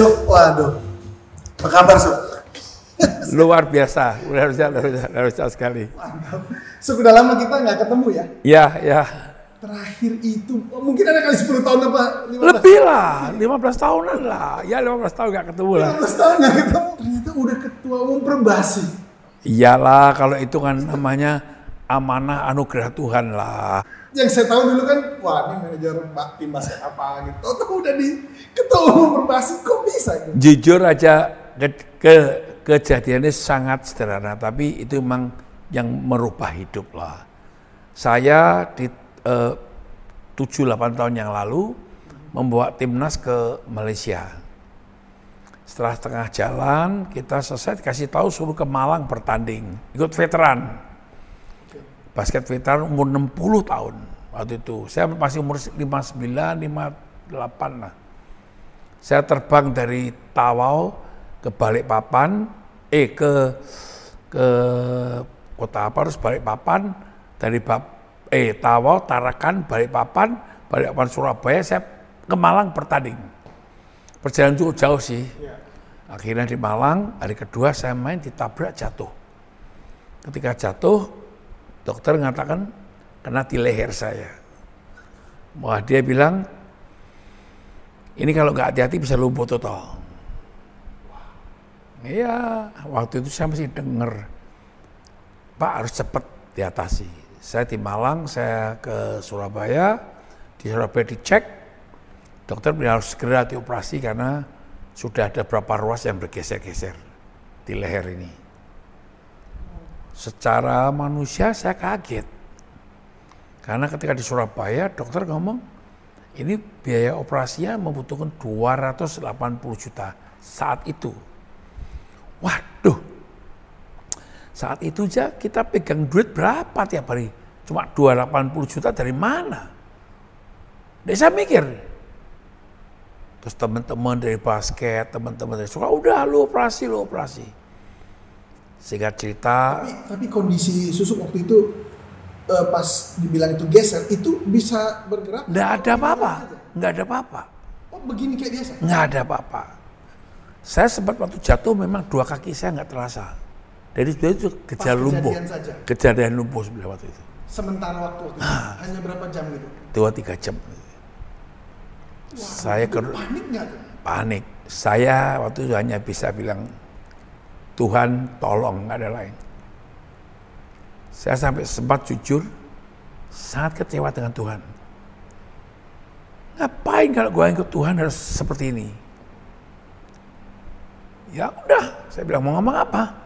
Sob, waduh. Apa kabar, Sob? Luar biasa, luar biasa, luar biasa, luar biasa sekali. Mantap. Sob, udah lama kita nggak ketemu ya? Ya, ya. Terakhir itu, oh, mungkin ada kali 10 tahun apa? 15 Lebih lah, 15 tahunan lah. Ya 15 tahun gak ketemu lah. 15 tahun nggak ketemu. Ternyata udah ketua umum perbasi. Iyalah, kalau itu kan namanya amanah anugerah Tuhan lah. Yang saya tahu dulu kan, wah ini manajer tim basket apa gitu. Tahu udah di ketua umum perbasi, kok bisa gitu? Jujur aja ke, ke kejadiannya sangat sederhana, tapi itu memang yang merubah hidup lah. Saya di eh, 7-8 tahun yang lalu membawa timnas ke Malaysia. Setelah setengah jalan, kita selesai kasih tahu suruh ke Malang bertanding, ikut veteran. Basket veteran umur 60 tahun waktu itu. Saya masih umur 59, 58 lah. Saya terbang dari Tawau ke Balikpapan, eh ke ke kota apa harus Balikpapan dari eh Tawau, Tarakan, Balikpapan, Balikpapan Surabaya, saya ke Malang bertanding. Perjalanan cukup jauh sih. Akhirnya di Malang, hari kedua saya main ditabrak jatuh. Ketika jatuh, dokter mengatakan kena di leher saya. Wah dia bilang, ini kalau nggak hati-hati bisa lumpuh total. Iya, waktu itu saya masih dengar, Pak harus cepat diatasi. Saya di Malang, saya ke Surabaya, di Surabaya dicek, dokter bilang harus segera dioperasi karena sudah ada beberapa ruas yang bergeser-geser di leher ini. Secara manusia saya kaget. Karena ketika di Surabaya dokter ngomong ini biaya operasinya membutuhkan 280 juta saat itu. Waduh, saat itu aja kita pegang duit berapa tiap hari? Cuma 280 juta dari mana? Dan saya mikir, terus teman-teman dari basket, teman-teman dari suka, udah lu operasi, lu operasi. Sehingga cerita, Tapi, tapi kondisi susuk waktu itu eh, pas dibilang itu geser, itu bisa bergerak? nggak ada apa-apa, nggak ada apa-apa, Oh begini kayak biasa? nggak ada apa-apa. Saya sempat waktu jatuh memang dua kaki saya nggak terasa. Dari itu gejala Pas lumpuh, kejadian saja? kejadian lumpuh sebelah waktu itu. Sementara waktu, waktu itu, Ah. hanya berapa jam gitu? Dua tiga jam. saya ke Panik nggak panik. Saya waktu itu hanya bisa bilang Tuhan tolong nggak ada lain. Saya sampai sempat jujur sangat kecewa dengan Tuhan. Ngapain kalau gue ikut Tuhan harus seperti ini? Ya udah, saya bilang mau ngomong apa?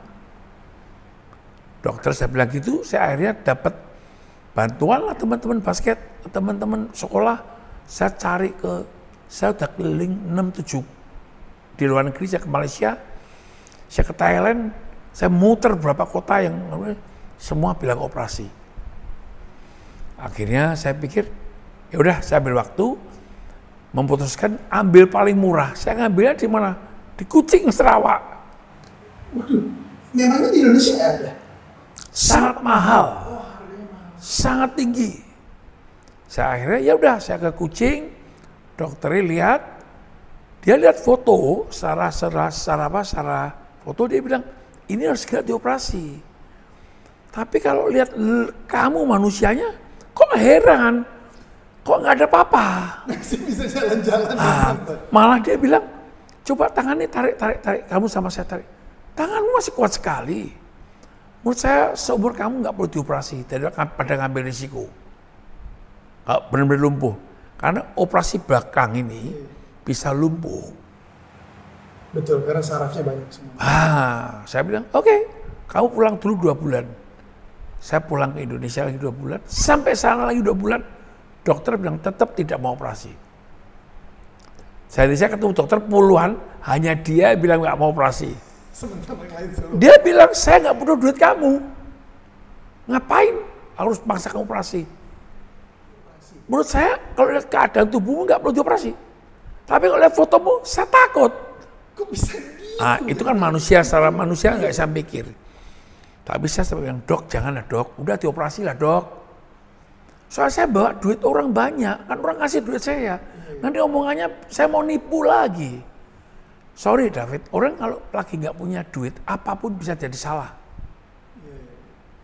Dokter saya bilang gitu, saya akhirnya dapat bantuan lah teman-teman basket, teman-teman sekolah. Saya cari ke, saya udah keliling 6-7 di luar negeri, saya ke Malaysia, saya ke Thailand, saya muter berapa kota yang semua bilang operasi. Akhirnya saya pikir, ya udah saya ambil waktu, memutuskan ambil paling murah. Saya ngambilnya di mana? Di Kucing Sarawak. Waduh, memangnya di Indonesia ada? sangat mahal, sangat tinggi. Saya akhirnya ya udah saya ke kucing, dokternya lihat, dia lihat foto secara secara secara apa secara foto dia bilang ini harus segera dioperasi. Tapi kalau lihat kamu manusianya, kok heran, kok nggak ada apa-apa. Masih bisa jalan-jalan. Ah, malah dia bilang, coba tangannya tarik, tarik, tarik. Kamu sama saya tarik. Tanganmu masih kuat sekali. Menurut saya seumur kamu nggak perlu dioperasi daripada pada ngambil risiko. Benar-benar lumpuh. Karena operasi belakang ini bisa lumpuh. Betul, karena sarafnya banyak semua. Ah, saya bilang, oke, kamu pulang dulu dua bulan. Saya pulang ke Indonesia lagi dua bulan. Sampai sana lagi dua bulan, dokter bilang tetap tidak mau operasi. Saya saya ketemu dokter puluhan, hanya dia bilang nggak mau operasi. Dia bilang saya nggak butuh duit kamu. Ngapain harus paksa kamu operasi? Menurut saya kalau lihat keadaan tubuhmu nggak perlu dioperasi. Tapi kalau lihat fotomu, saya takut. Kok bisa gitu? Ah, itu kan manusia, secara manusia nggak bisa mikir. Tapi saya sampai bilang, dok janganlah dok, udah dioperasi lah dok. Soalnya saya bawa duit orang banyak, kan orang kasih duit saya. Nanti omongannya saya mau nipu lagi. Sorry David, orang kalau lagi nggak punya duit, apa pun bisa jadi salah.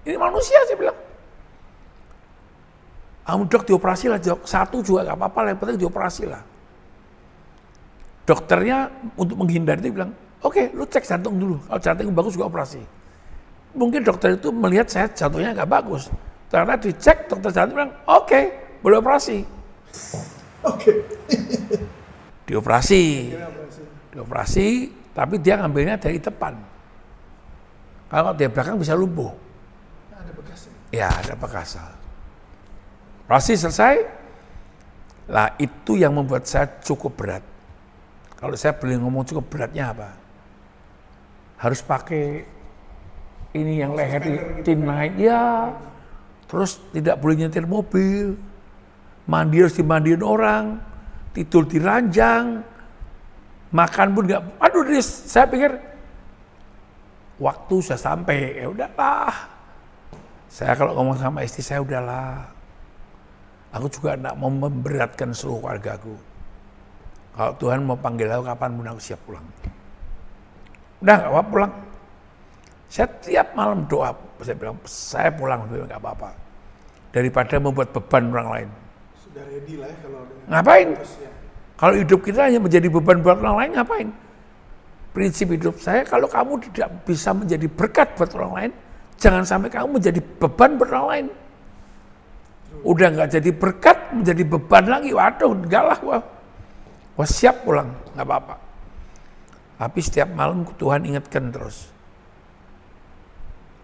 Ini manusia saya bilang. Kamu dok dioperasi lah dok, satu juga nggak apa-apa, yang penting dioperasi lah. Dokternya untuk menghindari itu bilang, oke okay, lu cek jantung dulu, kalau jantung bagus juga operasi. Mungkin dokter itu melihat saya jantungnya nggak bagus, karena dicek dokter jantung bilang, oke okay, boleh operasi. Oke. Dioperasi. Dioperasi, tapi dia ngambilnya dari depan. Kalau dia belakang bisa lumpuh. Ada bekasnya. Ya, ada bekasnya. Operasi selesai. Lah itu yang membuat saya cukup berat. Kalau saya boleh ngomong cukup beratnya apa? Harus pakai ini yang leher di tin naik ya. Terus tidak boleh nyetir mobil. Mandi harus dimandiin orang. Tidur di ranjang. Makan pun nggak. Aduh, saya pikir waktu sudah sampai. Ya udahlah. Saya kalau ngomong sama istri saya udahlah. Aku juga tidak mau memberatkan seluruh keluargaku. Kalau Tuhan mau panggil aku kapan pun aku siap pulang. Udah nggak apa pulang. Saya tiap malam doa, saya bilang saya pulang nggak apa-apa. Daripada membuat beban orang lain. Sudah ready lah ya kalau Ngapain? ya. Kalau hidup kita hanya menjadi beban buat orang lain, ngapain? Prinsip hidup saya, kalau kamu tidak bisa menjadi berkat buat orang lain, jangan sampai kamu menjadi beban buat orang lain. Udah nggak jadi berkat, menjadi beban lagi. Waduh, enggak lah. Wah, wah siap pulang, nggak apa-apa. Tapi setiap malam Tuhan ingatkan terus.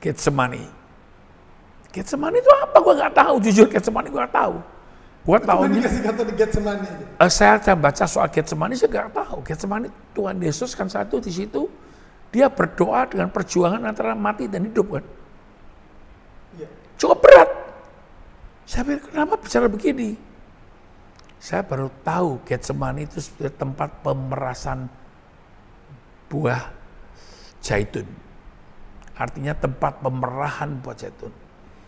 Getsemani. Getsemani itu apa? Gue nggak tahu. Jujur Getsemani gue nggak tahu. Gue tahu. dikasih kata di Getsemani. Uh, saya, saya baca soal Getsemani saya nggak tahu. Getsemani Tuhan Yesus kan satu di situ. Dia berdoa dengan perjuangan antara mati dan hidup kan. Ya. Cukup berat. Saya pikir kenapa bicara begini? Saya baru tahu Getsemani itu sebagai tempat pemerasan buah zaitun. Artinya tempat pemerahan buah zaitun.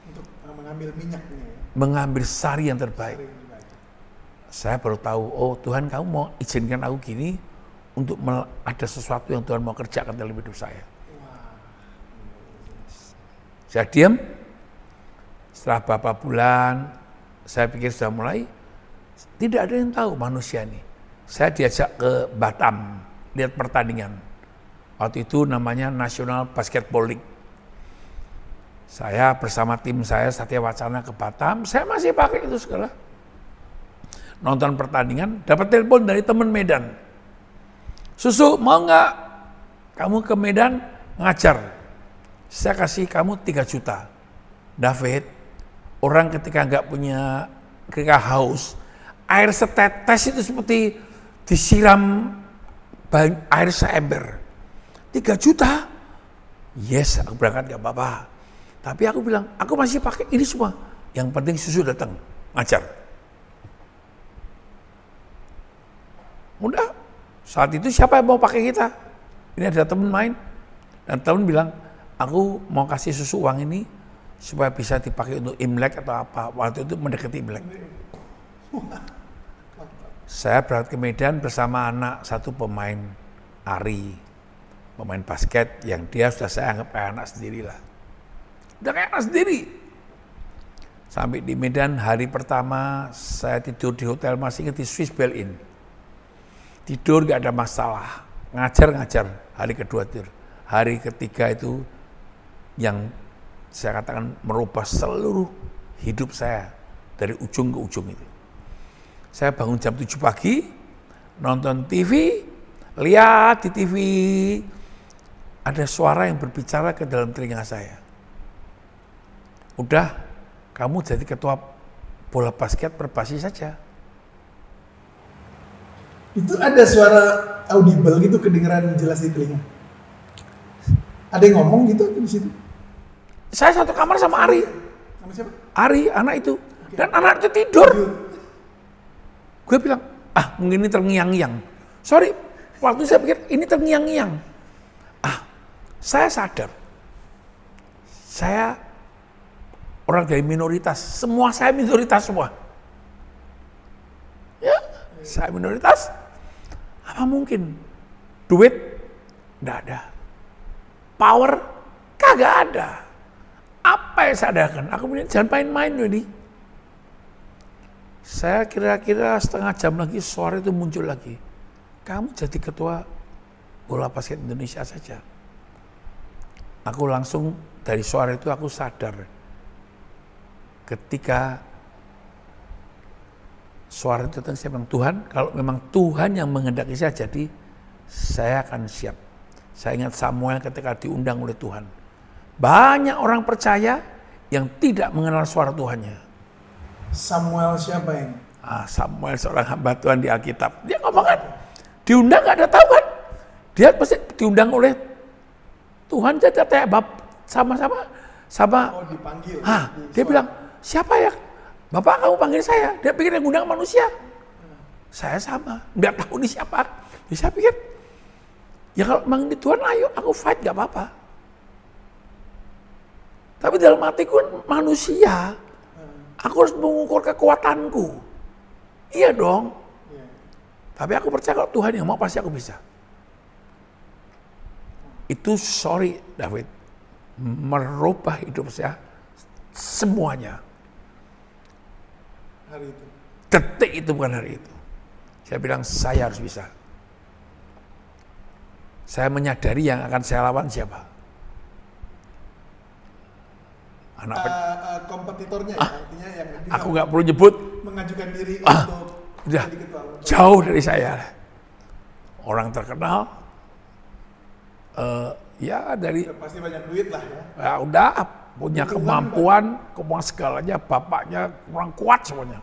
Untuk uh, mengambil minyaknya. ya. Mengambil sari yang terbaik. Saya baru tahu, oh Tuhan kamu mau izinkan aku gini untuk ada sesuatu yang Tuhan mau kerjakan dalam hidup saya. Saya diam. Setelah beberapa bulan, saya pikir sudah mulai. Tidak ada yang tahu manusia ini. Saya diajak ke Batam, lihat pertandingan. Waktu itu namanya National Basketball League. Saya bersama tim saya Satya Wacana ke Batam, saya masih pakai itu segala. Nonton pertandingan, dapat telepon dari teman Medan. Susu, mau nggak kamu ke Medan ngajar? Saya kasih kamu 3 juta. David, orang ketika nggak punya, ketika haus, air setetes itu seperti disiram air seember. 3 juta? Yes, aku berangkat nggak apa-apa. Tapi aku bilang, aku masih pakai ini semua. Yang penting susu datang, ngajar. Udah, saat itu siapa yang mau pakai kita? Ini ada teman main. Dan teman bilang, aku mau kasih susu uang ini supaya bisa dipakai untuk Imlek atau apa. Waktu itu mendekati Imlek. Saya berangkat ke Medan bersama anak satu pemain Ari, pemain basket yang dia sudah saya anggap kayak anak sendiri lah. Udah kayak anak sendiri. Sampai di Medan hari pertama saya tidur di hotel masih di Swiss Bell Inn. Tidur gak ada masalah. Ngajar-ngajar hari kedua tidur. Hari ketiga itu yang saya katakan merubah seluruh hidup saya dari ujung ke ujung itu. Saya bangun jam 7 pagi, nonton TV, lihat di TV ada suara yang berbicara ke dalam telinga saya. Udah, kamu jadi ketua bola basket berbasi saja. Itu ada suara audible gitu kedengeran jelas di telinga. Ada yang ngomong gitu di situ. Saya satu kamar sama Ari. Sama siapa? Ari, anak itu. Dan anak itu tidur. Gue bilang, ah mungkin ini terngiang-ngiang. Sorry, waktu saya pikir ini terngiang-ngiang. Ah, saya sadar. Saya orang dari minoritas. Semua saya minoritas semua. Ya, saya minoritas. Apa mungkin Duit enggak ada. Power kagak ada. Apa yang saya adakan? Aku bilang jangan main-main ini. Saya kira-kira setengah jam lagi suara itu muncul lagi. Kamu jadi ketua bola basket Indonesia saja. Aku langsung dari suara itu aku sadar ketika suara itu datang saya bilang Tuhan kalau memang Tuhan yang menghendaki saya jadi saya akan siap. Saya ingat Samuel ketika diundang oleh Tuhan. Banyak orang percaya yang tidak mengenal suara Tuhannya. Samuel siapa ini? Ah, Samuel seorang hamba Tuhan di Alkitab. Dia ngomong kan, diundang gak ada tahu kan? Dia pasti diundang oleh Tuhan jadi tanya bab sama-sama sama. Oh dipanggil. Ah, di dia bilang siapa ya? Bapak kamu panggil saya. Dia pikir yang undang manusia. Saya sama, nggak tahu ini siapa. Ya, saya pikir ya kalau memang ini Tuhan ayo aku fight gak apa-apa. Tapi dalam hatiku kan manusia, aku harus mengukur kekuatanku. Iya dong. Iya. Tapi aku percaya kalau Tuhan yang mau pasti aku bisa. Itu sorry David, merubah hidup saya semuanya. Hari itu. Detik itu bukan hari itu. Saya bilang saya harus bisa. Saya menyadari yang akan saya lawan siapa. Anak pe- eh, kompetitornya ya, artinya yang dia aku nggak perlu nyebut, mengajukan diri Ah, untuk udah jadi ketua umum. jauh dari saya. Orang terkenal, eh, ya dari Ya, pasti banyak duit lah ya. ya udah punya Dukungan, kemampuan, kemampuan segalanya, bapaknya orang kuat semuanya.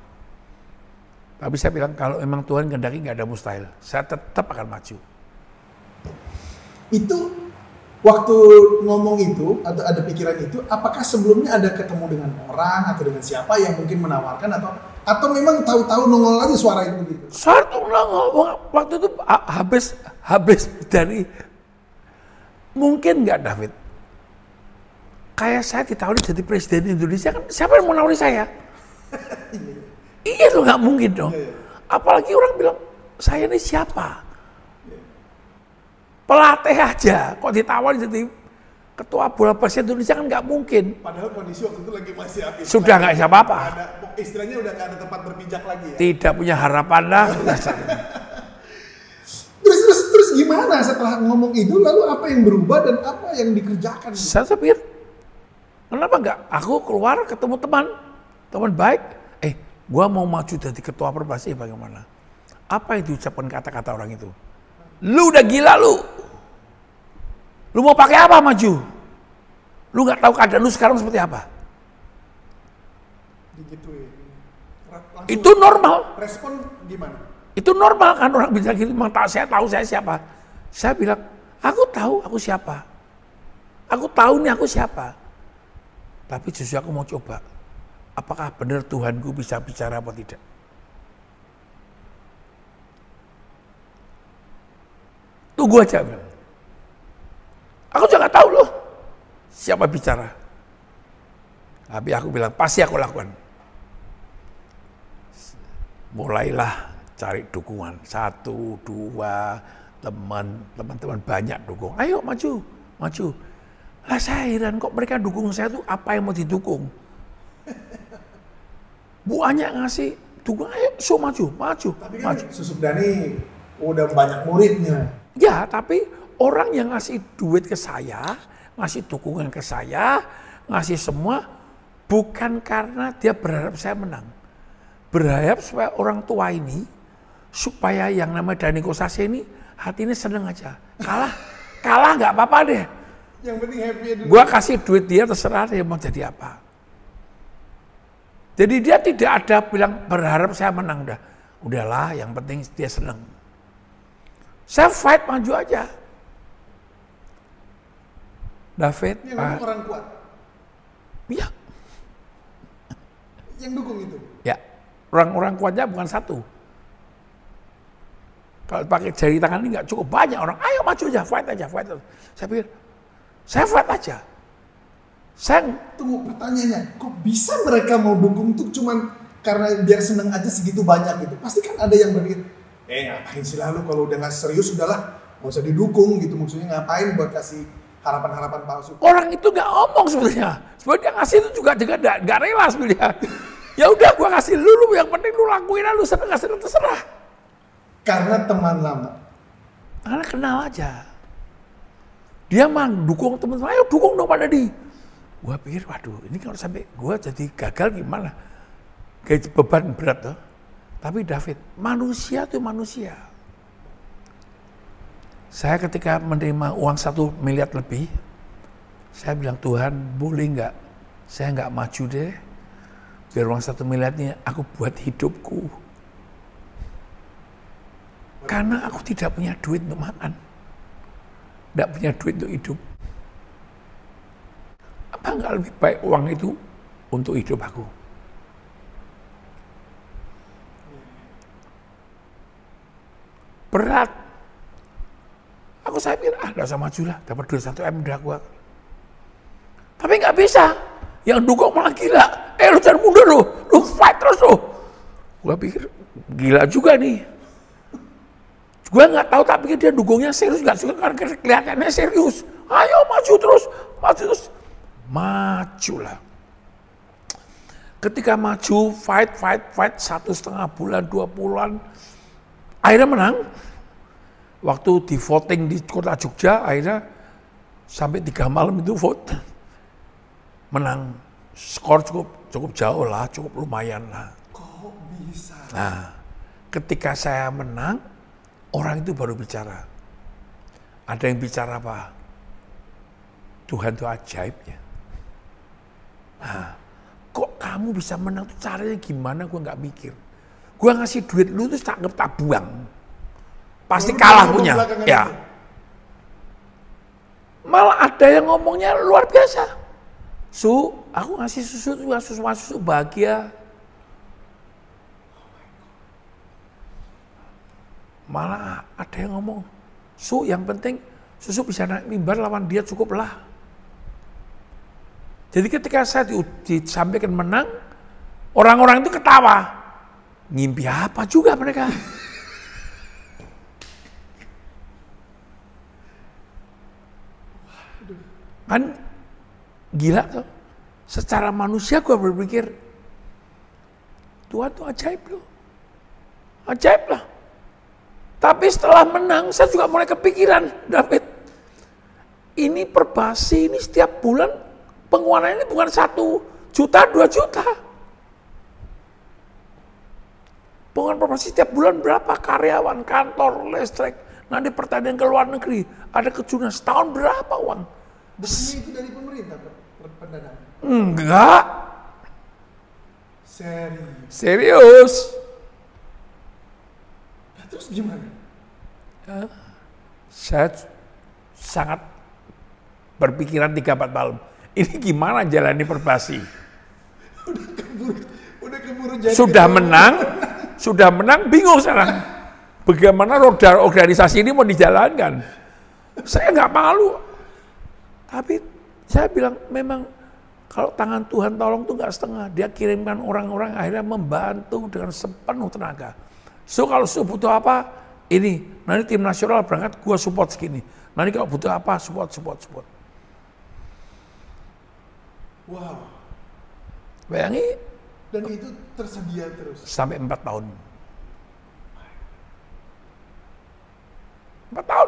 Tapi saya bilang kalau memang Tuhan kehendaki nggak ada mustahil, saya tetap akan maju. Itu waktu ngomong itu atau ada pikiran itu, apakah sebelumnya ada ketemu dengan orang atau dengan siapa yang mungkin menawarkan atau atau memang tahu-tahu nongol aja suara itu begitu? Satu nongol waktu itu ha- habis habis dari mungkin nggak David. Kayak saya ditawari jadi presiden Indonesia kan siapa yang mau nawari saya? iya loh nggak mungkin dong. Iya, iya. Apalagi orang bilang saya ini siapa? Pelatih aja kok ditawari jadi ketua bola basket Indonesia kan nggak mungkin. Padahal kondisi waktu itu lagi masih habis. Sudah nggak bisa apa-apa. Nggak istilahnya udah nggak ada tempat berpijak lagi ya. Tidak punya harapan lah. Terus terus terus gimana setelah ngomong itu lalu apa yang berubah dan apa yang dikerjakan? Saya pikir, kenapa enggak? Aku keluar ketemu teman, teman baik. Eh, gua mau maju jadi ketua perbasi bagaimana? Apa yang diucapkan kata-kata orang itu? Lu udah gila lu. Lu mau pakai apa maju? Lu nggak tahu keadaan lu sekarang seperti apa? Digituin. Ra- Langsung Itu normal. respon gimana? Itu normal kan orang bilang gitu, tak saya tahu saya siapa. Saya bilang, aku tahu aku siapa. Aku tahu nih aku siapa. Tapi justru aku mau coba. Apakah benar Tuhanku bisa bicara apa tidak? Tunggu aja. bilang. Aku juga nggak tahu loh. Siapa bicara. Tapi aku bilang pasti aku lakukan. Mulailah cari dukungan. Satu dua teman teman-teman banyak dukung. Ayo maju maju. Lah saya heran kok mereka dukung saya tuh apa yang mau didukung? Banyak ngasih dukung. Ayo so maju maju Tapi kan maju. Susuk Dani udah banyak muridnya. ya tapi orang yang ngasih duit ke saya ngasih dukungan ke saya ngasih semua bukan karena dia berharap saya menang berharap supaya orang tua ini supaya yang namanya Dani Kosase ini hatinya seneng aja. Kalah, kalah nggak apa-apa deh. Yang penting happy dulu. Gua kasih duit dia terserah dia mau jadi apa. Jadi dia tidak ada bilang berharap saya menang dah. Udahlah, yang penting dia seneng. Saya fight maju aja. David, Yang orang kuat. ya, Yang dukung itu. ya, orang-orang kuatnya bukan satu. Kalau pakai jari tangan ini nggak cukup banyak orang. Ayo maju aja, fight aja, fight aja. Saya pikir, saya fight aja. Saya Tunggu pertanyaannya, kok bisa mereka mau dukung tuh cuman karena biar seneng aja segitu banyak gitu. Pasti kan ada yang berpikir, eh ngapain sih lalu kalau udah nggak serius udahlah, nggak Gak usah didukung gitu maksudnya ngapain buat kasih harapan-harapan palsu. Orang itu nggak ngomong sebenarnya. Sebenarnya dia ngasih itu juga juga nggak rela sebenarnya. Ya udah gua kasih lu, lu yang penting lu lakuin aja, lu seneng nggak seneng terserah. Karena teman lama. Karena kenal aja. Dia mah dukung teman-teman, ayo dukung dong pada di. Gua pikir, waduh ini kalau sampai gua jadi gagal gimana? Kayak beban berat tuh. Tapi David, manusia tuh manusia. Saya ketika menerima uang satu miliar lebih, saya bilang Tuhan boleh nggak? Saya nggak maju deh. Biar uang satu miliar ini aku buat hidupku. Karena aku tidak punya duit untuk makan. Tidak punya duit untuk hidup. Apa nggak lebih baik uang itu untuk hidup aku? Berat aku saya pikir ah nggak usah maju lah dapat duit satu m udah kuat tapi nggak bisa. Yang dukung malah gila. Eh lu jangan mundur lu. Lu fight terus lu. Gua pikir gila juga nih. Gua nggak tahu tapi dia dukungnya serius nggak suka karena kelihatannya serius. Ayo maju terus maju terus. Maju lah. Ketika maju fight fight fight satu setengah bulan dua bulan akhirnya menang waktu di voting di kota Jogja akhirnya sampai tiga malam itu vote. Menang. Skor cukup cukup jauh lah cukup lumayan lah. Kok bisa? nah ketika saya menang orang itu baru bicara. Ada yang bicara apa? Tuhan itu ajaibnya. Nah kok kamu bisa menang? Tuh caranya gimana? Gue nggak mikir. Gue ngasih duit lu tuh tak tak buang pasti Baru kalah punya. Ya. itu. malah ada yang ngomongnya luar biasa. Su aku ngasih susu tuh susu susu bahagia. Malah ada yang ngomong su yang penting susu bisa naik mimbar lawan dia cukup lah. Jadi ketika saya di, disampaikan menang orang-orang itu ketawa. Ngimpi apa juga mereka kan gila tuh. Secara manusia gue berpikir Tuhan tuh ajaib loh. Ajaib lah. Tapi setelah menang saya juga mulai kepikiran David. Ini perbasi ini setiap bulan pengeluaran ini bukan satu juta dua juta. Pengeluaran perbasi setiap bulan berapa? Karyawan kantor listrik. Nanti pertandingan ke luar negeri. Ada kejuaraan setahun berapa uang Buktinya itu dari pemerintah pendanaan. enggak Serius. serius Nah, terus gimana? saya sangat berpikiran tiga empat malam. Ini gimana jalani perbasi? Udah keburu, udah keburu jadi. Sudah ketua menang, sudah menang, bingung sekarang. Bagaimana roda organisasi ini mau dijalankan? Saya nggak malu. Tapi saya bilang memang kalau tangan Tuhan tolong tuh nggak setengah. Dia kirimkan orang-orang akhirnya membantu dengan sepenuh tenaga. So kalau so butuh apa, ini nanti tim nasional berangkat, gua support segini. Nanti kalau butuh apa, support, support, support. Wow. Bayangi Dan itu tersedia terus. sampai empat tahun. Empat tahun.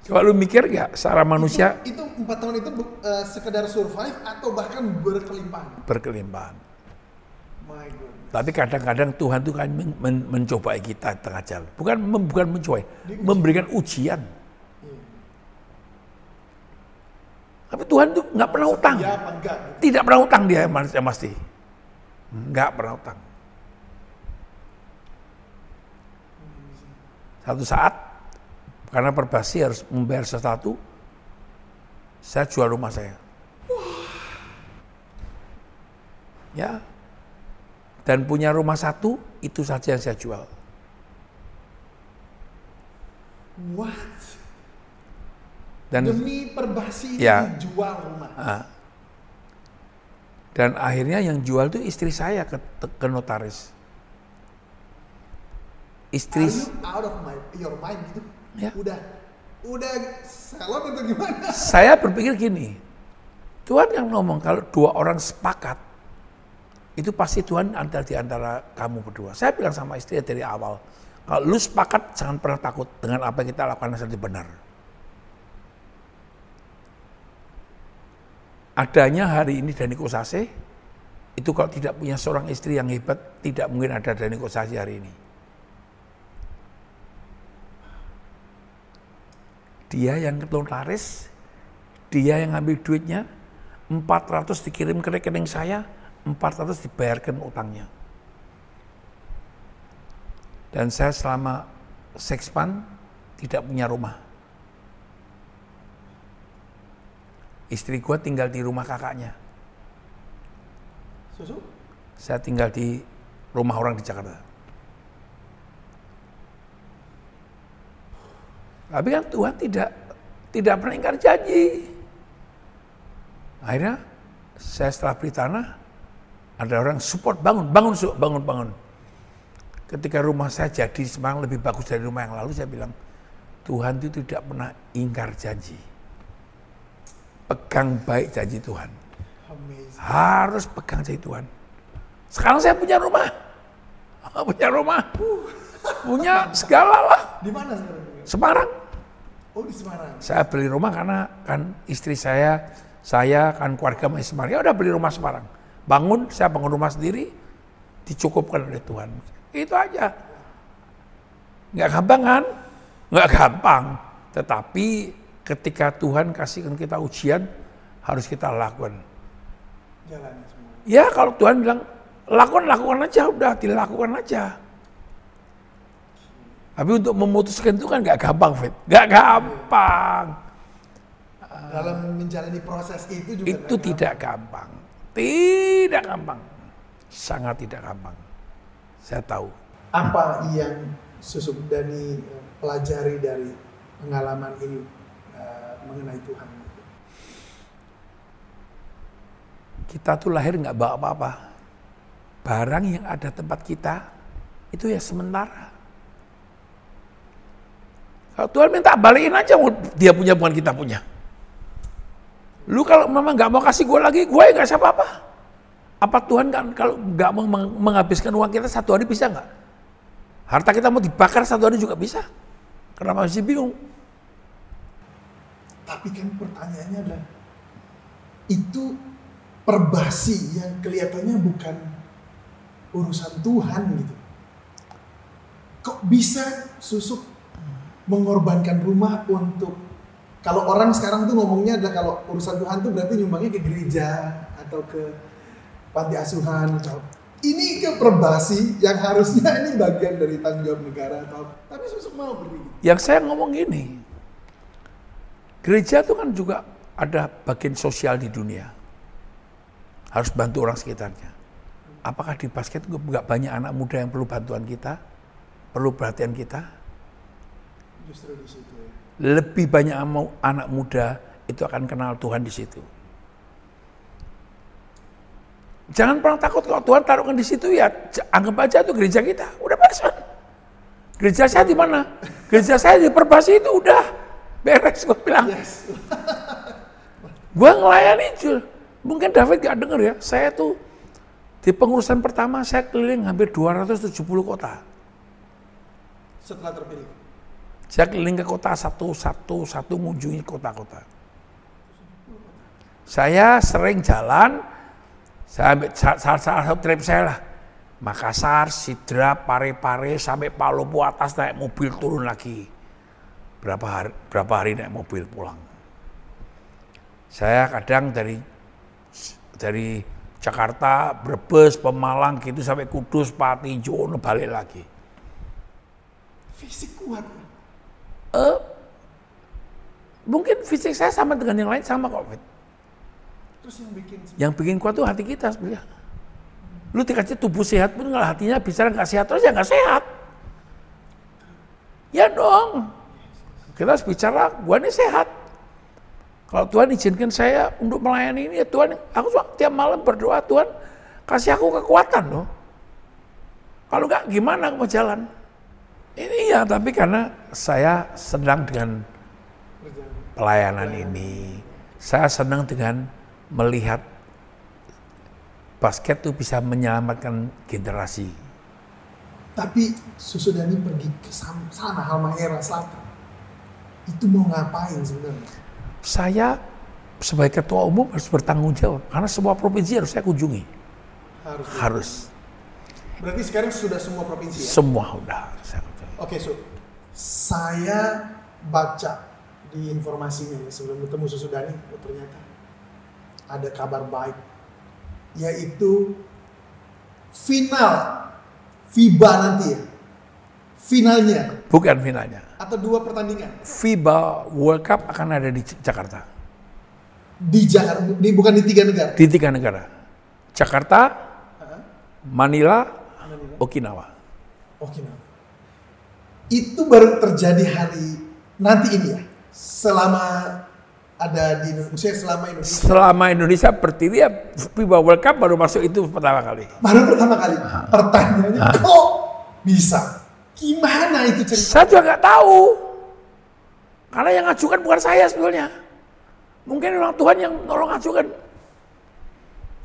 Coba lu mikir gak secara manusia Itu, itu empat tahun itu eh, sekedar survive atau bahkan berkelimpahan. berkelimpahan. My. Tapi kadang-kadang Tuhan tuh kan men- men- mencobai kita tengah jalan. Bukan mem- bukan mencobai, Diuji. memberikan ujian. Iya. Tapi Tuhan tuh nggak pernah utang. Ya enggak? gitu. Tidak pernah utang dia yang pasti. Nggak pernah utang. Satu saat, karena perbasi harus membayar sesuatu, saya jual rumah saya. Ya, dan punya rumah satu, itu saja yang saya jual. What? Dan Demi perbasi Ya. dijual rumah. Ah. Dan akhirnya yang jual itu istri saya ke, ke notaris. Are Istri you out of my, your mind gitu? Ya. Udah, udah salon atau gimana? Saya berpikir gini, Tuhan yang ngomong kalau dua orang sepakat, itu pasti Tuhan antara di antara kamu berdua. Saya bilang sama istri dari awal, kalau lu sepakat jangan pernah takut dengan apa yang kita lakukan yang benar. Adanya hari ini Dani Kosase, itu kalau tidak punya seorang istri yang hebat, tidak mungkin ada Dani Kosase hari ini. Dia yang laris, dia yang ambil duitnya, 400 dikirim ke rekening saya, 400 dibayarkan utangnya. Dan saya selama sekspan tidak punya rumah. Istri gue tinggal di rumah kakaknya. Susu? Saya tinggal di rumah orang di Jakarta. Tapi kan Tuhan tidak tidak pernah ingkar janji. Akhirnya saya setelah beli tanah, ada orang support bangun, bangun, bangun, bangun. Ketika rumah saya jadi Semarang lebih bagus dari rumah yang lalu, saya bilang, Tuhan itu tidak pernah ingkar janji. Pegang baik janji Tuhan. Amazing. Harus pegang janji Tuhan. Sekarang saya punya rumah. Punya rumah. Punya segala lah. Di mana sekarang? Semarang. Oh di Semarang. Saya beli rumah karena kan istri saya, saya kan keluarga masih Semarang. Ya udah beli rumah Semarang. Bangun, saya bangun rumah sendiri, dicukupkan oleh Tuhan. Itu aja. Nggak gampang kan? Nggak gampang. Tetapi ketika Tuhan kasihkan kita ujian, harus kita lakukan. Jalan semua. Ya kalau Tuhan bilang, lakukan, lakukan aja, udah dilakukan aja. Tapi untuk memutuskan itu kan nggak gampang, Fit. Nggak gampang. Dalam menjalani proses itu juga Itu nggak tidak gampang. Tidak gampang. Sangat tidak gampang. Saya tahu. apa yang Susuk Dani pelajari dari pengalaman ini eh, mengenai Tuhan? Kita tuh lahir nggak bawa apa-apa. Barang yang ada tempat kita, itu ya sementara. Tuhan minta balikin aja, dia punya bukan kita punya. Lu kalau memang nggak mau kasih gue lagi, gue ya nggak siapa apa. Apa Tuhan kan kalau nggak mau meng- menghabiskan uang kita satu hari bisa nggak? Harta kita mau dibakar satu hari juga bisa. Kenapa masih bingung? Tapi kan pertanyaannya adalah itu perbasi yang kelihatannya bukan urusan Tuhan gitu. Kok bisa susuk mengorbankan rumah untuk kalau orang sekarang tuh ngomongnya adalah kalau urusan Tuhan tuh berarti nyumbangnya ke gereja atau ke panti asuhan atau ini ke perbasi yang harusnya ini bagian dari tanggung jawab negara atau tapi susuk mau beri gitu. Yang saya ngomong gini, gereja itu kan juga ada bagian sosial di dunia. Harus bantu orang sekitarnya. Apakah di basket nggak banyak anak muda yang perlu bantuan kita? Perlu perhatian kita? Justru di situ. Lebih banyak anak muda itu akan kenal Tuhan di situ. Jangan pernah takut kalau Tuhan taruhkan di situ ya anggap aja itu gereja kita. Udah beres kan? Gereja saya di mana? Gereja saya di Perbasi itu udah beres gue bilang. Yes. Gue ngelayani Jul. Mungkin David gak denger ya. Saya tuh di pengurusan pertama saya keliling hampir 270 kota. Setelah terpilih. Saya keliling ke kota satu-satu, satu mengunjungi kota-kota. Saya sering jalan, saya ambil sa- salah satu trip saya lah. Makassar, Sidrap, Pare-Pare, sampai Palopo atas naik mobil turun lagi. Berapa hari, berapa hari naik mobil pulang. Saya kadang dari dari Jakarta, Brebes, Pemalang gitu sampai Kudus, Pati, Jono balik lagi. Fisik kuat. Eh, mungkin fisik saya sama dengan yang lain sama kok. Fit. Terus yang bikin Yang bikin kuat tuh hati kita sebenarnya. Lu dikasih tubuh sehat pun kalau hatinya bicara nggak sehat terus ya nggak sehat. Ya dong. Kita harus bicara, gua ini sehat. Kalau Tuhan izinkan saya untuk melayani ini, ya Tuhan, aku tiap malam berdoa, Tuhan kasih aku kekuatan loh. Kalau nggak gimana aku mau jalan? Ini ya, tapi karena saya senang dengan pelayanan ini. Saya senang dengan melihat basket itu bisa menyelamatkan generasi. Tapi Susu Dani pergi ke sana Halmahera Selatan. Itu mau ngapain sebenarnya? Saya sebagai ketua umum harus bertanggung jawab karena semua provinsi harus saya kunjungi. Harus. Harus. Berarti sekarang sudah semua provinsi ya? Semua udah saya Oke, Su. Saya baca di informasinya ya, sebelum ketemu Susu Dani, oh, ternyata ada kabar baik, yaitu final FIBA nanti ya, finalnya Bukan finalnya. atau dua pertandingan FIBA World Cup akan ada di Jakarta. di Jakarta, di, bukan di tiga negara. Di tiga negara. Jakarta? Manila, Manila. Okinawa. Oke, nah. Itu baru terjadi hari nanti ini ya, selama ada di Indonesia, selama Indonesia. Selama Indonesia berdiri ya FIBA World Cup baru masuk itu pertama kali. Baru pertama kali pertanyaannya kok bisa? Gimana itu cerita? Saya juga nggak tahu. Karena yang ngajukan bukan saya sebetulnya. Mungkin memang Tuhan yang nolong ngajukan.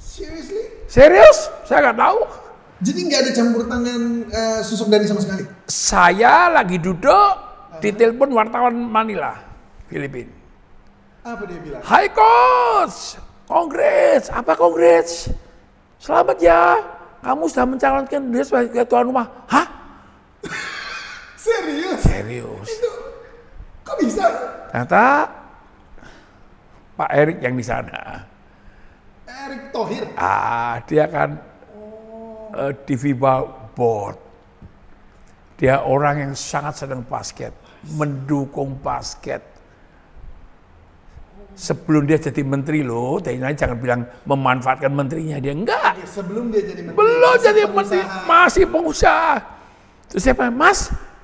Seriously? Serius? Saya nggak tahu. Jadi nggak ada campur tangan eh, susuk dari sama sekali? Saya lagi duduk ditelepon wartawan Manila, Filipina. Apa dia bilang? Hai coach, kongres, apa kongres? Selamat ya, kamu sudah mencalonkan dia sebagai tuan rumah. Hah? Serius? Serius? Itu kok bisa? Ternyata Pak Erik yang di sana. Erick Thohir. Ah, dia kan eh, di FIBA board. Dia orang yang sangat senang basket, mendukung basket. Sebelum dia jadi menteri loh, tanya jangan bilang memanfaatkan menterinya dia enggak. Sebelum dia jadi menteri. Belum masih jadi menteri, pengusaha. masih pengusaha. Terus saya bilang, Mas,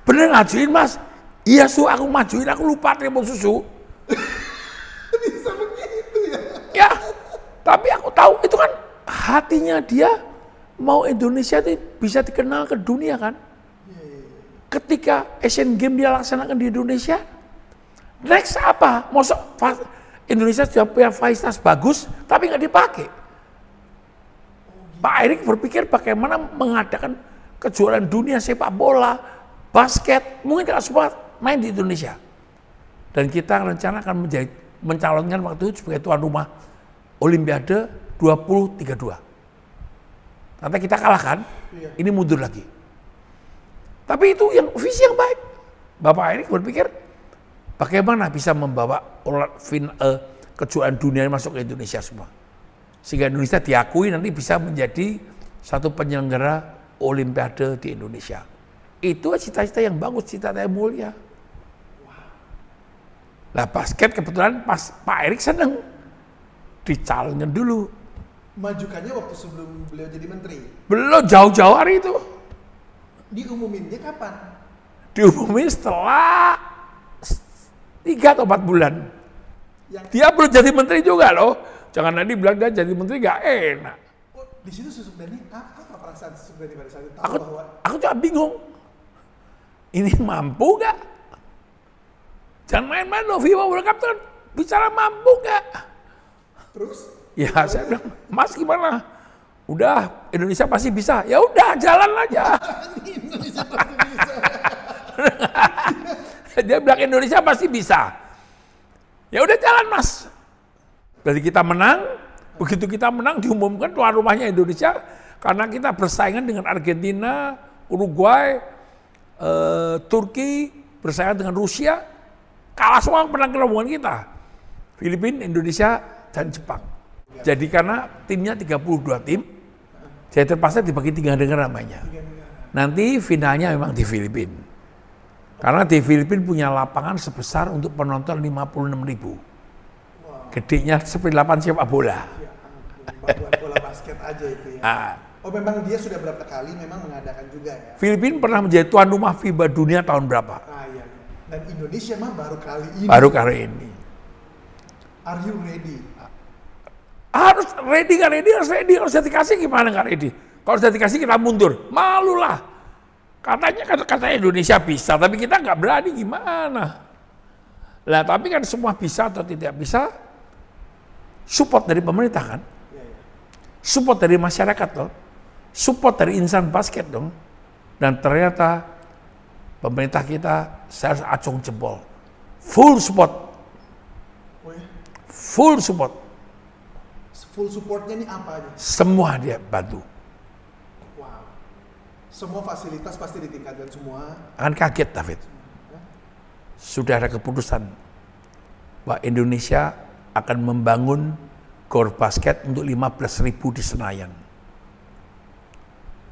bener ngajuin Mas? Iya su, aku majuin, aku lupa terima susu. bisa begitu ya? Ya, tapi aku tahu itu kan hatinya dia mau Indonesia itu bisa dikenal ke dunia kan. Ketika Asian Games dia laksanakan di Indonesia, next apa? Masa fa- Indonesia sudah punya fasilitas bagus, tapi nggak dipakai. Pak Erik berpikir bagaimana mengadakan kejuaraan dunia sepak bola, basket, mungkin tidak semua main di Indonesia. Dan kita rencanakan menjadi mencalonkan waktu itu sebagai tuan rumah Olimpiade 2032. Nanti kita kalahkan, Iya. ini mundur lagi. Tapi itu yang visi yang baik. Bapak Erik berpikir bagaimana bisa membawa olah- fin, eh, kejuaraan dunia masuk ke Indonesia semua. Sehingga Indonesia diakui nanti bisa menjadi satu penyelenggara Olimpiade di Indonesia. Itu cita-cita yang bagus, cita-cita yang mulia. Lah basket kebetulan pas Pak Erik seneng dicalonkan dulu. Majukannya waktu sebelum beliau jadi menteri. Belum jauh-jauh hari itu. Diumuminnya kapan? Diumumin setelah tiga atau empat bulan. Yang Dia belum jadi menteri juga loh. Jangan nanti bilang dia jadi menteri gak enak. oh, di situ Susuk Dani apa, apa perasaan Susuk Dani pada saat itu Aku, bahwa aku juga bingung. Ini mampu gak? Jangan main-main loh, FIBA World Cup tuh kan bicara mampu gak? terus Ya saya bilang, Mas gimana? Udah Indonesia pasti bisa. Ya udah jalan aja. Indonesia pasti bisa. Dia bilang Indonesia pasti bisa. Ya udah jalan mas. Jadi kita menang, begitu kita menang diumumkan tuan rumahnya Indonesia karena kita bersaingan dengan Argentina, Uruguay, eh, Turki, bersaingan dengan Rusia, kalah semua menang rombongan kita. Filipina, Indonesia, dan Jepang. Jadi karena timnya 32 tim, jadi terpaksa dibagi tiga negara namanya. Nanti finalnya memang di Filipina. Karena di Filipina punya lapangan sebesar untuk penonton 56 ribu. Gedenya seperti lapangan sepak bola. Ya buat bola basket aja itu ya. Ah, Oh memang dia sudah berapa kali memang mengadakan juga ya. Filipina pernah menjadi tuan rumah FIBA dunia tahun berapa? Ah iya. iya. Dan Indonesia mah baru kali ini. Baru kali ini. Are you ready? Harus ready nggak ready, harus ready. Kalau sudah dikasih gimana nggak ready? Kalau sudah dikasih kita mundur, malu lah. Katanya kata, kata Indonesia bisa, tapi kita nggak berani gimana? Lah tapi kan semua bisa atau tidak bisa, support dari pemerintah kan? Support dari masyarakat dong, support dari insan basket dong. Dan ternyata pemerintah kita saya harus acung jempol, full support, full support, full supportnya ini apa aja? semua dia bantu. Wow. Semua fasilitas pasti ditingkatkan semua. Akan kaget David. Sudah ada keputusan bahwa Indonesia akan membangun gor basket untuk 15 ribu di Senayan.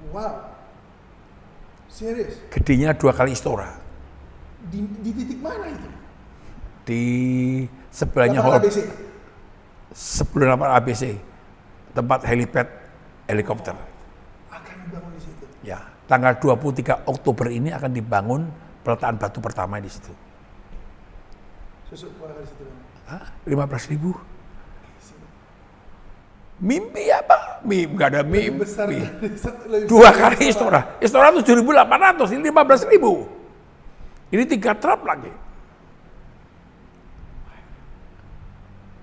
Wow. Serius? Gedenya dua kali istora. Di, di titik mana itu? Di sebelahnya hall, ABC. Sebelum lapangan ABC, tempat helipad helikopter. Akan dibangun di situ. Ya, tanggal 23 Oktober ini akan dibangun peletakan batu pertama di situ. Susuk dari situ. Hah? 15 ribu? Mimpi apa? Mimpi, nggak ada Lebih besar mimpi. dari satu- lebih Dua besar dari kali istora. istora. Istora 7.800, ini 15.000. Ini tiga trap lagi.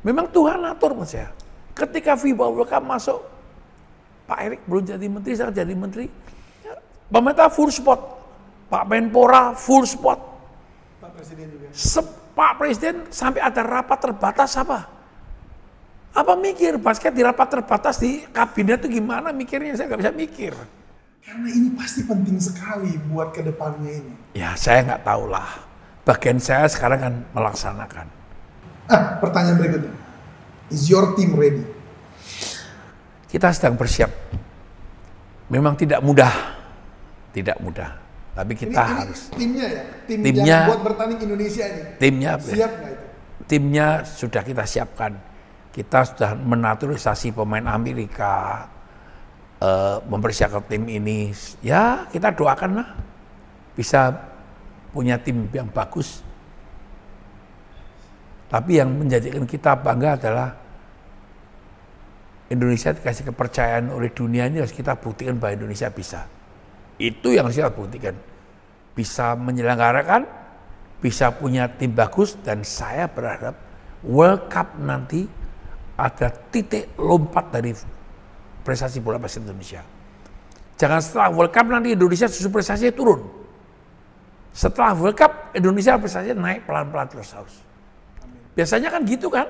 Memang Tuhan atur mas ya. Ketika FIBA World Cup masuk, Pak Erik belum jadi menteri, saya jadi menteri. Ya, pemerintah full support. Pak Menpora full support. Pak Presiden juga. Se- Pak Presiden sampai ada rapat terbatas apa? Apa mikir basket di rapat terbatas di kabinet itu gimana mikirnya saya nggak bisa mikir. Karena ini pasti penting sekali buat ke depannya ini. Ya saya nggak tahu lah. Bagian saya sekarang kan melaksanakan. Ah, pertanyaan berikutnya. Is your team ready? Kita sedang bersiap. Memang tidak mudah, tidak mudah. Tapi Ini, kita ini harus. timnya ya? Tim Timnya- yang buat bertanding Indonesia ini. Timnya, Siap nggak itu? timnya sudah kita siapkan. Kita sudah menaturalisasi pemain Amerika, eh, mempersiapkan tim ini. Ya kita doakan lah bisa punya tim yang bagus. Tapi yang menjadikan kita bangga adalah Indonesia dikasih kepercayaan oleh dunia ini harus kita buktikan bahwa Indonesia bisa. Itu yang harus kita buktikan. Bisa menyelenggarakan, bisa punya tim bagus dan saya berharap World Cup nanti ada titik lompat dari prestasi bola basket Indonesia. Jangan setelah World Cup nanti Indonesia justru prestasinya turun. Setelah World Cup Indonesia prestasinya naik pelan-pelan terus harus. Biasanya kan gitu kan.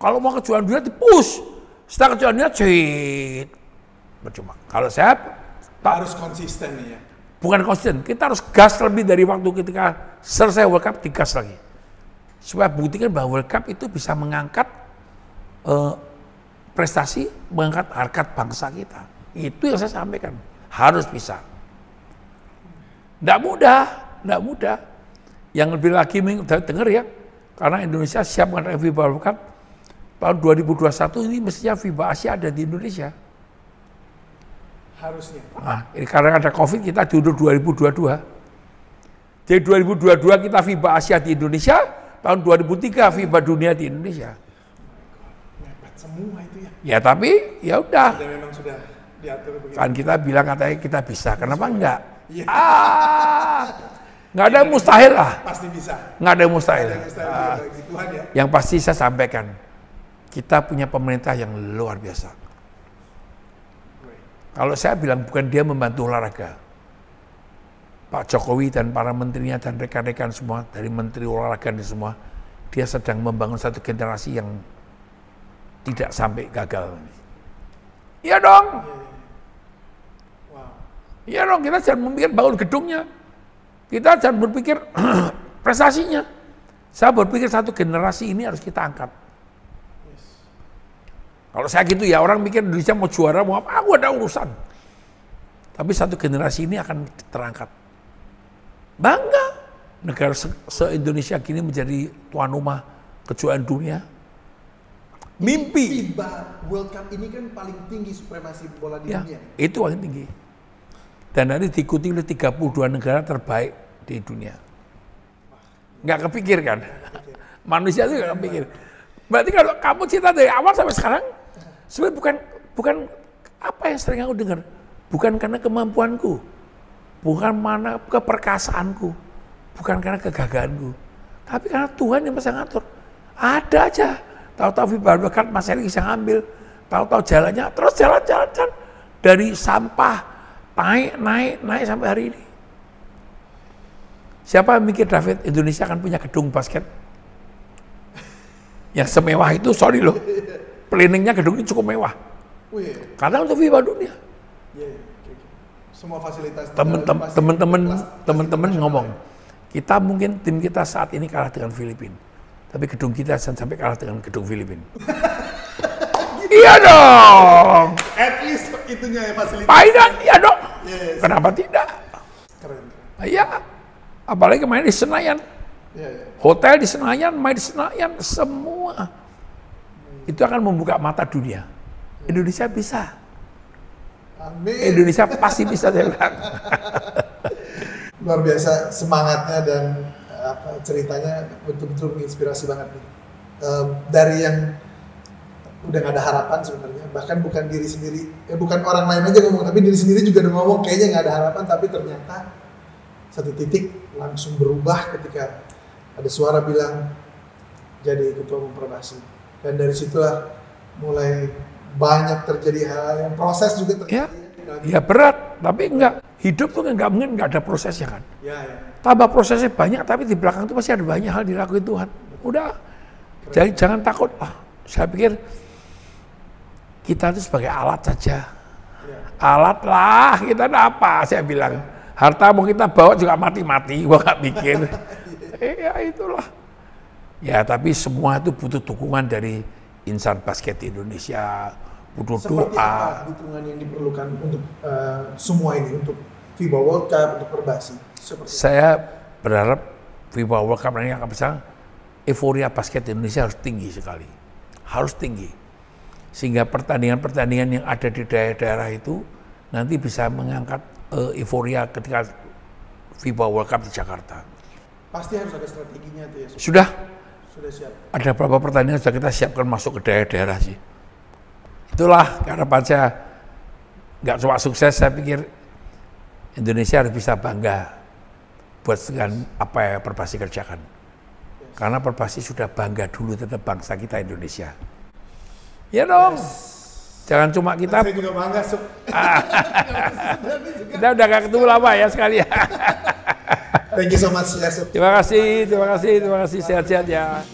Kalau mau kejuaraan dunia di-push. Setelah kejuaraan dunia cerit. Percuma. Kalau saya tak Harus konsisten nih ya. bukan konsisten, kita harus gas lebih dari waktu ketika selesai World Cup digas lagi. Supaya buktikan bahwa World Cup itu bisa mengangkat eh, prestasi, mengangkat harkat bangsa kita. Itu yang saya sampaikan. Harus bisa. Tidak mudah, tidak mudah. Yang lebih lagi dengar ya, karena Indonesia siap mengadakan FIBA World Cup tahun 2021 ini mestinya FIBA Asia ada di Indonesia. Harusnya. Nah, ini karena ada COVID kita diundur 2022. Jadi 2022 kita FIBA Asia di Indonesia, tahun 2003 FIBA dunia di Indonesia. Mepet semua itu ya. Ya tapi ya udah, memang sudah diatur begitu. kan kita bilang katanya kita bisa, kenapa enggak? Iya. Ah, nggak ada yang mustahil lah, Pasti bisa. nggak ada yang mustahil. Ada yang Ah, bagi Tuhan ya. yang pasti saya sampaikan, kita punya pemerintah yang luar biasa. Kalau saya bilang bukan dia membantu olahraga. Pak Jokowi dan para menterinya dan rekan-rekan semua dari menteri olahraga dan semua, dia sedang membangun satu generasi yang tidak sampai gagal. Iya dong, Wow. iya dong kita jangan memikir bangun gedungnya, kita jangan berpikir prestasinya. Saya berpikir satu generasi ini harus kita angkat. Kalau saya gitu ya orang mikir Indonesia mau juara mau apa, aku ada urusan. Tapi satu generasi ini akan terangkat. Bangga negara se, Indonesia gini menjadi tuan rumah kejuaraan dunia. Mimpi. FIBA World Cup ini kan paling tinggi supremasi bola di Ya, dunia. itu paling tinggi. Dan nanti diikuti oleh 32 negara terbaik di dunia. Nggak kepikir kan? Manusia itu nggak kepikir. Berarti kalau kamu cerita dari awal sampai sekarang, sebenarnya bukan bukan apa yang sering aku dengar, bukan karena kemampuanku, bukan mana keperkasaanku, bukan karena kegagalanku, tapi karena Tuhan yang bisa ngatur. Ada aja, tahu-tahu Cup Mas Erik bisa ngambil, tahu-tahu jalannya terus jalan-jalan dari sampah naik naik naik sampai hari ini. Siapa yang mikir David Indonesia akan punya gedung basket yang semewah itu? Sorry loh, planningnya gedung ini cukup mewah. Wih, Karena untuk FIBA dunia. iya, iya, oke. Semua fasilitas Temen-temen temen-temen ngomong, kita mungkin tim kita saat ini kalah dengan Filipina, tapi gedung kita jangan sampai kalah dengan gedung Filipina. iya dong. At least itunya ya fasilitas. Paidan iya dong. Yes. Kenapa tidak? Keren. Iya, apalagi main di Senayan, Iya, iya. hotel di Senayan, main di Senayan, semua itu akan membuka mata dunia. Indonesia bisa, Amin. Indonesia pasti bisa saya bilang. Luar biasa semangatnya dan apa ceritanya betul-betul menginspirasi banget nih. Em, dari yang udah gak ada harapan sebenarnya, bahkan bukan diri sendiri, eh bukan orang lain aja ngomong, tapi diri sendiri juga udah ngomong kayaknya nggak ada harapan, tapi ternyata satu titik langsung berubah ketika ada suara bilang jadi ketua umum Perbasi. Dan dari situlah mulai banyak terjadi hal yang proses juga Ya, terjadi. ya berat, tapi enggak. Hidup tuh nggak mungkin nggak ada prosesnya kan. Ya, ya. Tambah prosesnya banyak, tapi di belakang itu pasti ada banyak hal dilakuin Tuhan. Udah, jadi jangan takut lah. Saya pikir kita itu sebagai alat saja. Alat lah, kita ada apa? Saya bilang. Harta mau kita bawa juga mati-mati, gua nggak eh, ya itulah. Ya, tapi semua itu butuh dukungan dari insan basket Indonesia, butuh Seperti doa. apa dukungan yang diperlukan untuk eh, semua ini untuk FIBA World Cup untuk Perbasi? Seperti Saya berharap FIBA World Cup ini akan bisa euforia basket Indonesia harus tinggi sekali. Harus tinggi. Sehingga pertandingan-pertandingan yang ada di daerah-daerah itu nanti bisa mengangkat eh, euforia ketika FIBA World Cup di Jakarta. pasti harus ada strateginya tuh ya. Sudah Sudah siap. ada beberapa pertandingan sudah kita siapkan masuk ke daerah-daerah sih. Itulah harapan saya nggak cuma sukses, saya pikir Indonesia harus bisa bangga buat dengan apa yang Perbasi kerjakan. Karena Perbasi sudah bangga dulu terhadap bangsa kita Indonesia. Ya dong. Jangan cuma kita, Saya juga bangga Sup. kita udah gak ketemu lama ya sekali ya. Thank you so much ya Sup. Terima kasih, terima kasih, terima kasih. Sehat-sehat ya.